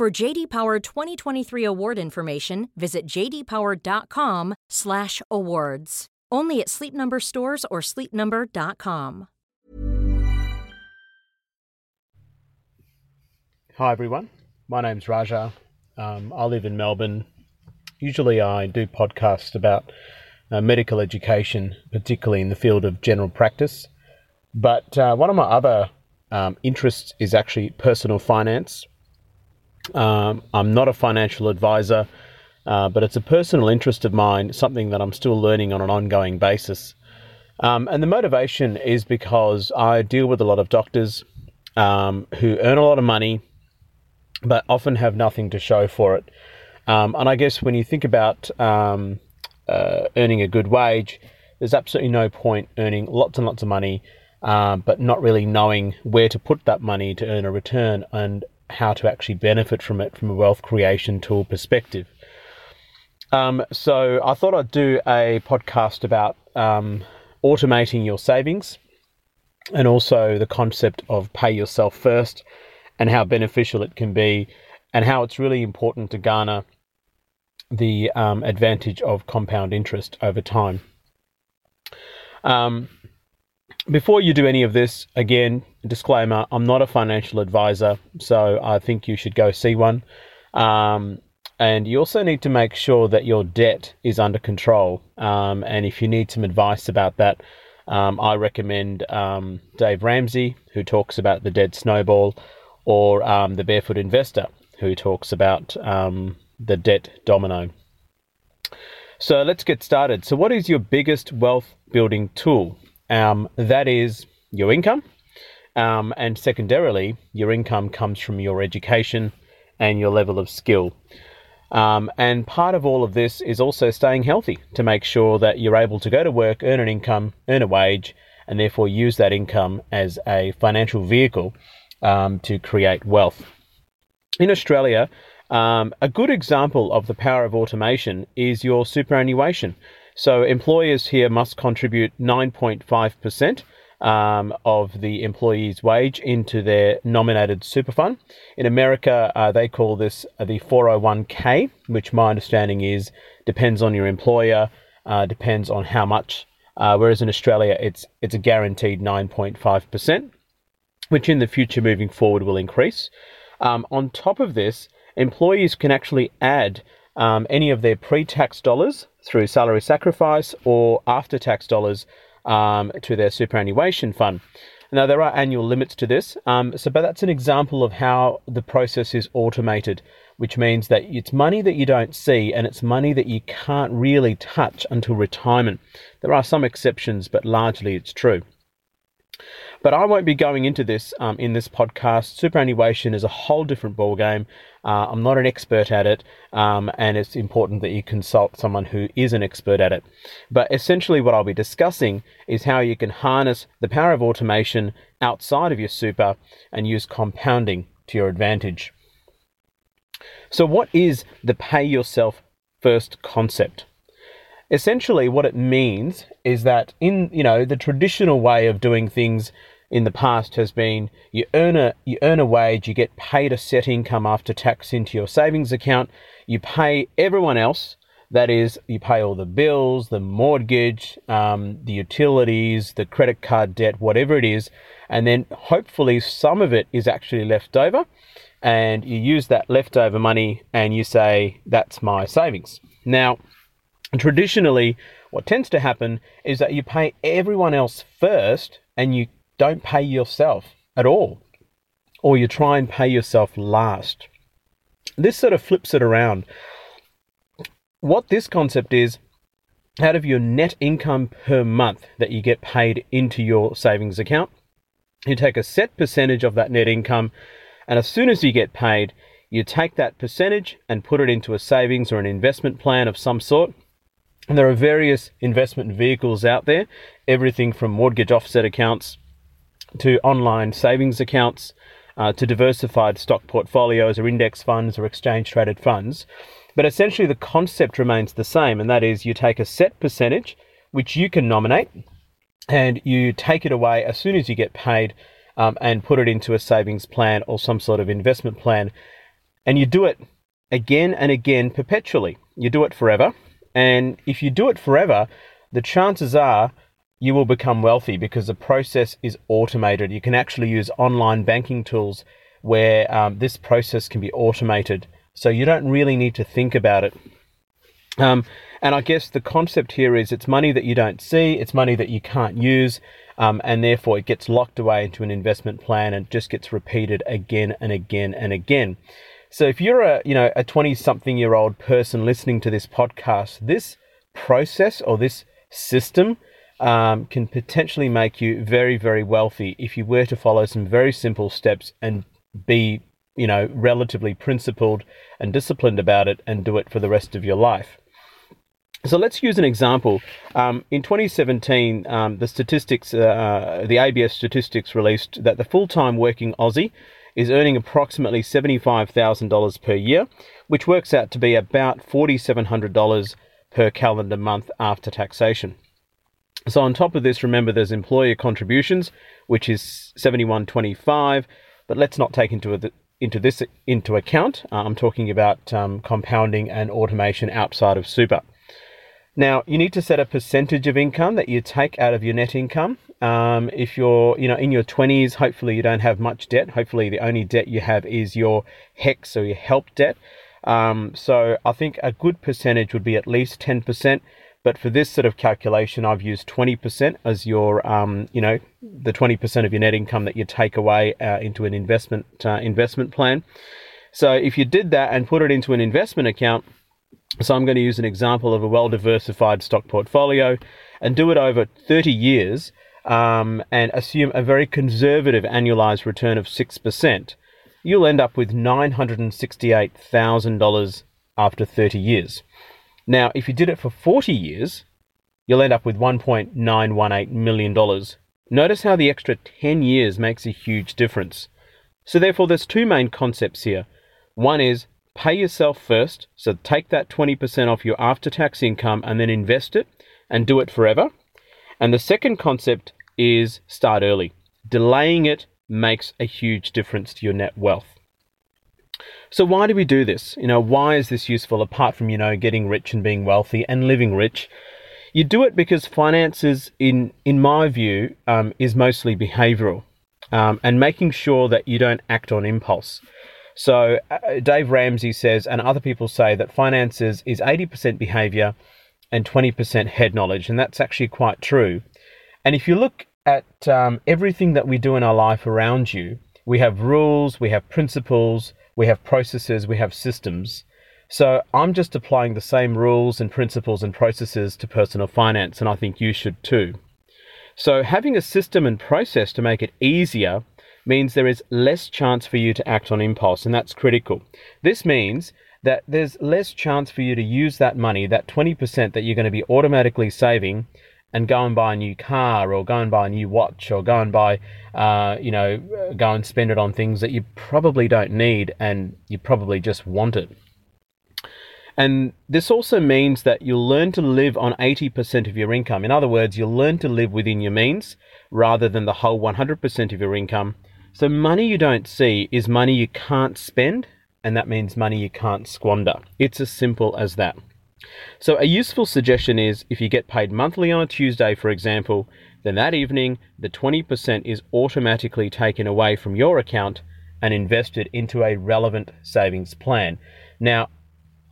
For JD Power 2023 award information, visit jdpower.com/awards. Only at Sleep Number stores or sleepnumber.com. Hi everyone, my name's Raja. Um, I live in Melbourne. Usually, I do podcasts about uh, medical education, particularly in the field of general practice. But uh, one of my other um, interests is actually personal finance um, I'm not a financial advisor, uh, but it's a personal interest of mine, something that I'm still learning on an ongoing basis. Um, and the motivation is because I deal with a lot of doctors um, who earn a lot of money, but often have nothing to show for it. Um, and I guess when you think about um, uh, earning a good wage, there's absolutely no point earning lots and lots of money, uh, but not really knowing where to put that money to earn a return. And how to actually benefit from it from a wealth creation tool perspective. Um, so I thought I'd do a podcast about um, automating your savings and also the concept of pay yourself first and how beneficial it can be and how it's really important to garner the um, advantage of compound interest over time. Um, before you do any of this, again, disclaimer I'm not a financial advisor, so I think you should go see one. Um, and you also need to make sure that your debt is under control. Um, and if you need some advice about that, um, I recommend um, Dave Ramsey, who talks about the debt snowball, or um, the Barefoot Investor, who talks about um, the debt domino. So let's get started. So, what is your biggest wealth building tool? Um, that is your income. Um, and secondarily, your income comes from your education and your level of skill. Um, and part of all of this is also staying healthy to make sure that you're able to go to work, earn an income, earn a wage, and therefore use that income as a financial vehicle um, to create wealth. In Australia, um, a good example of the power of automation is your superannuation. So employers here must contribute 9.5% um, of the employee's wage into their nominated super fund. In America, uh, they call this the 401k, which my understanding is depends on your employer, uh, depends on how much. Uh, whereas in Australia, it's it's a guaranteed 9.5%, which in the future moving forward will increase. Um, on top of this, employees can actually add um, any of their pre-tax dollars through salary sacrifice or after tax dollars um, to their superannuation fund. Now, there are annual limits to this, um, so but that's an example of how the process is automated, which means that it's money that you don't see and it's money that you can't really touch until retirement. There are some exceptions, but largely it's true. But I won't be going into this um, in this podcast. Superannuation is a whole different ballgame. Uh, I'm not an expert at it, um, and it's important that you consult someone who is an expert at it. But essentially, what I'll be discussing is how you can harness the power of automation outside of your super and use compounding to your advantage. So, what is the pay yourself first concept? Essentially, what it means is that in you know the traditional way of doing things in the past has been you earn a you earn a wage, you get paid a set income after tax into your savings account, you pay everyone else. That is, you pay all the bills, the mortgage, um, the utilities, the credit card debt, whatever it is, and then hopefully some of it is actually left over, and you use that leftover money and you say that's my savings. Now traditionally, what tends to happen is that you pay everyone else first and you don't pay yourself at all, or you try and pay yourself last. This sort of flips it around. What this concept is, out of your net income per month that you get paid into your savings account, you take a set percentage of that net income, and as soon as you get paid, You take that percentage and put it into a savings or an investment plan of some sort. And there are various investment vehicles out there, everything from mortgage offset accounts to online savings accounts uh, to diversified stock portfolios or index funds or exchange traded funds. But essentially, the concept remains the same, and that is you take a set percentage, which you can nominate, and you take it away as soon as you get paid um, and put it into a savings plan or some sort of investment plan. And you do it again and again perpetually. You do it forever. And if you do it forever, the chances are you will become wealthy because the process is automated. You can actually use online banking tools where um, this process can be automated. So you don't really need to think about it. Um, and I guess the concept here is it's money that you don't see, it's money that you can't use, um, and therefore it gets locked away into an investment plan and just gets repeated again and again and again. So if you're a you know a 20 something year old person listening to this podcast, this process or this system um, can potentially make you very, very wealthy if you were to follow some very simple steps and be, you know, relatively principled and disciplined about it and do it for the rest of your life. So let's use an example. Um, in 2017, um, the statistics, uh, the ABS statistics released that the full-time working Aussie is earning approximately $75,000 per year, which works out to be about $4,700 per calendar month after taxation. So on top of this, remember there's employer contributions, which is 7125, but let's not take into into this into account. Uh, I'm talking about um, compounding and automation outside of super. Now you need to set a percentage of income that you take out of your net income. Um, if you're you know in your 20s, hopefully you don't have much debt. Hopefully the only debt you have is your HECS or your HELP debt. Um, so I think a good percentage would be at least 10%. But for this sort of calculation, I've used 20% as your, um, you know, the 20% of your net income that you take away uh, into an investment uh, investment plan. So if you did that and put it into an investment account, so I'm going to use an example of a well diversified stock portfolio and do it over 30 years um, and assume a very conservative annualized return of 6%, you'll end up with $968,000 after 30 years. Now, if you did it for 40 years, you'll end up with $1.918 million. Notice how the extra 10 years makes a huge difference. So, therefore, there's two main concepts here. One is pay yourself first, so take that 20% off your after tax income and then invest it and do it forever. And the second concept is start early. Delaying it makes a huge difference to your net wealth. So why do we do this? You know, why is this useful apart from, you know, getting rich and being wealthy and living rich? You do it because finances, in in my view, um, is mostly behavioural, um, and making sure that you don't act on impulse. So uh, Dave Ramsey says, and other people say that finances is eighty percent behaviour and twenty percent head knowledge, and that's actually quite true. And if you look at um, everything that we do in our life around you, we have rules, we have principles, we have processes, we have systems. So I'm just applying the same rules and principles and processes to personal finance, and I think you should too. So having a system and process to make it easier means there is less chance for you to act on impulse, and that's critical. This means that there's less chance for you to use that money, that 20% that you're going to be automatically saving, and go and buy a new car or go and buy a new watch or go and buy, uh, you know, go and spend it on things that you probably don't need and you probably just want it. And this also means that you'll learn to live on 80% of your income. In other words, you'll learn to live within your means rather than the whole 100% of your income. So, money you don't see is money you can't spend, and that means money you can't squander. It's as simple as that. So, a useful suggestion is if you get paid monthly on a Tuesday, for example, then that evening the 20% is automatically taken away from your account and invested into a relevant savings plan. Now,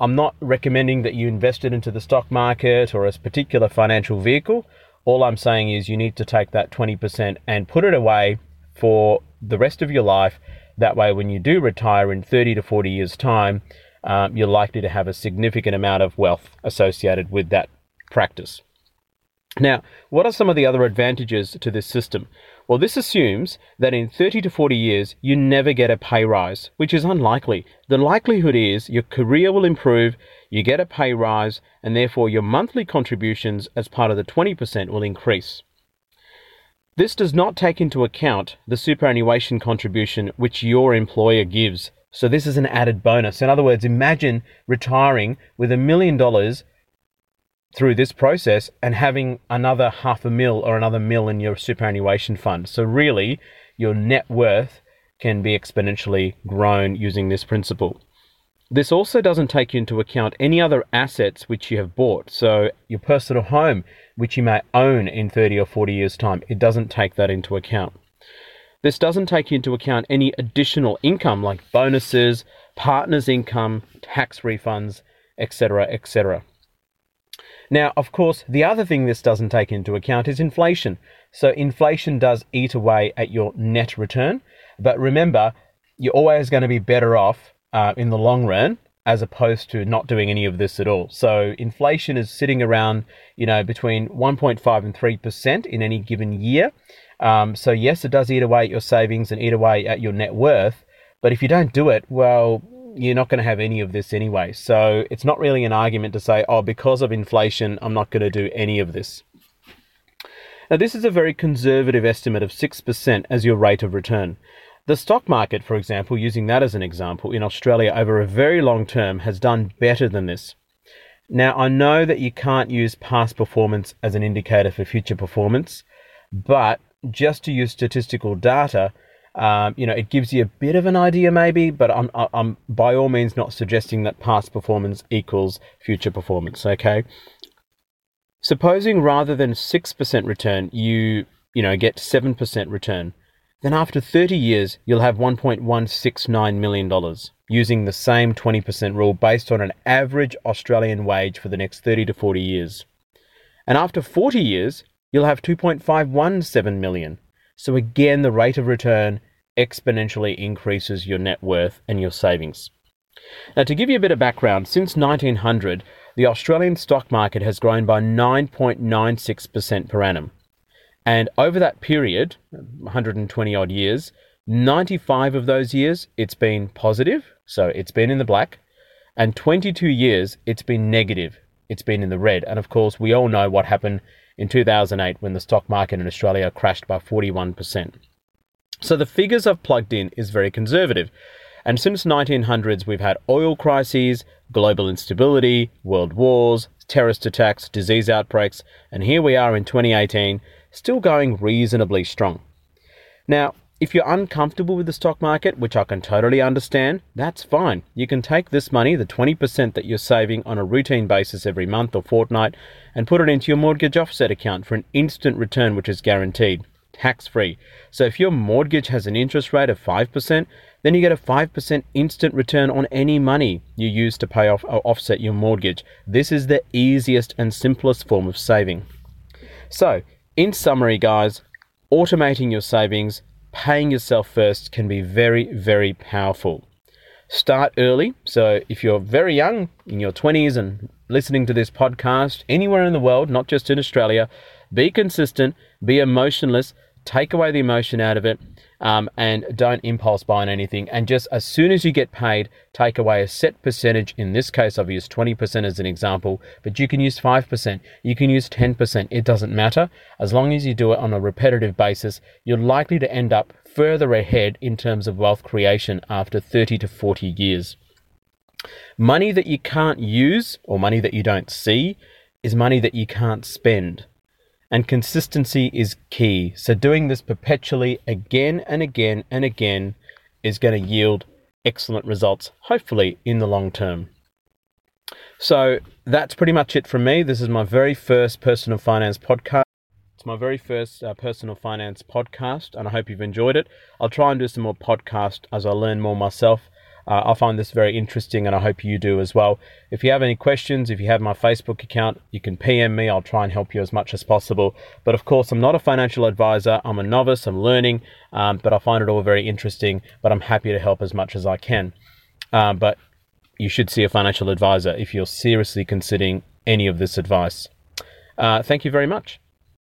I'm not recommending that you invest it into the stock market or a particular financial vehicle. All I'm saying is you need to take that 20% and put it away for the rest of your life. That way, when you do retire in 30 to 40 years' time, um, you're likely to have a significant amount of wealth associated with that practice. Now, what are some of the other advantages to this system? Well, this assumes that in 30 to 40 years, you never get a pay rise, which is unlikely. The likelihood is your career will improve, you get a pay rise, and therefore your monthly contributions as part of the 20% will increase. This does not take into account the superannuation contribution which your employer gives. So, this is an added bonus. In other words, imagine retiring with a million dollars through this process and having another half a mil or another mil in your superannuation fund. So, really, your net worth can be exponentially grown using this principle. This also doesn't take into account any other assets which you have bought. So, your personal home, which you may own in 30 or 40 years' time, it doesn't take that into account. This doesn't take into account any additional income like bonuses, partners' income, tax refunds, etc., etc. Now, of course, the other thing this doesn't take into account is inflation. So, inflation does eat away at your net return. But remember, you're always going to be better off uh, in the long run as opposed to not doing any of this at all. So inflation is sitting around, you know, between 1.5 and 3% in any given year. Um, so yes, it does eat away at your savings and eat away at your net worth. But if you don't do it, well, you're not going to have any of this anyway. So it's not really an argument to say, oh, because of inflation, I'm not going to do any of this. Now, this is a very conservative estimate of 6% as your rate of return. The stock market, for example, using that as an example, in Australia over a very long term has done better than this. Now, I know that you can't use past performance as an indicator for future performance, but just to use statistical data, um, you know, it gives you a bit of an idea, maybe, but I'm, I'm by all means not suggesting that past performance equals future performance. Okay. Supposing rather than six percent return, you you know get seven percent return then after 30 years, you'll have $1.169 million using the same 20% rule based on an average Australian wage for the next 30 to 40 years. And after 40 years, you'll have 2.517 million. So again, the rate of return exponentially increases your net worth and your savings. Now, to give you a bit of background, since 1900, the Australian stock market has grown by 9.96% per annum. And over that period, 120 odd years, 95 of those years, it's been positive, so it's been in the black, and 22 years, it's been negative, it's been in the red. And of course, we all know what happened in 2008 when the stock market in Australia crashed by 41%. So the figures I've plugged in is very conservative. And since 1900s, we've had oil crises, global instability, world wars, terrorist attacks, disease outbreaks, and here we are in 2018 still going reasonably strong. Now, if you're uncomfortable with the stock market, which I can totally understand, that's fine. You can take this money, the 20% that you're saving on a routine basis every month or fortnight, and put it into your mortgage offset account for an instant return which is guaranteed, tax free. So if your mortgage has an interest rate of 5%, then you get a 5% instant return on any money you use to pay off or offset your mortgage. This is the easiest and simplest form of saving. So, in summary, guys, automating your savings, paying yourself first can be very, very powerful. Start early. So, if you're very young, in your 20s, and listening to this podcast anywhere in the world, not just in Australia, be consistent, be emotionless, take away the emotion out of it, um, and don't impulse buy on anything. And just as soon as you get paid, take away a set percentage. In this case, I've used 20% as an example, but you can use 5%, you can use 10%. It doesn't matter. As long as you do it on a repetitive basis, you're likely to end up further ahead in terms of wealth creation after 30 to 40 years. Money that you can't use or money that you don't see is money that you can't spend. And consistency is key. So, doing this perpetually again and again and again is going to yield excellent results, hopefully, in the long term. So, that's pretty much it from me. This is my very first personal finance podcast. It's my very first uh, personal finance podcast, and I hope you've enjoyed it. I'll try and do some more podcasts as I learn more myself. Uh, I find this very interesting and I hope you do as well. If you have any questions, if you have my Facebook account, you can PM me. I'll try and help you as much as possible. But of course, I'm not a financial advisor. I'm a novice. I'm learning, um, but I find it all very interesting. But I'm happy to help as much as I can. Um, but you should see a financial advisor if you're seriously considering any of this advice. Uh, thank you very much.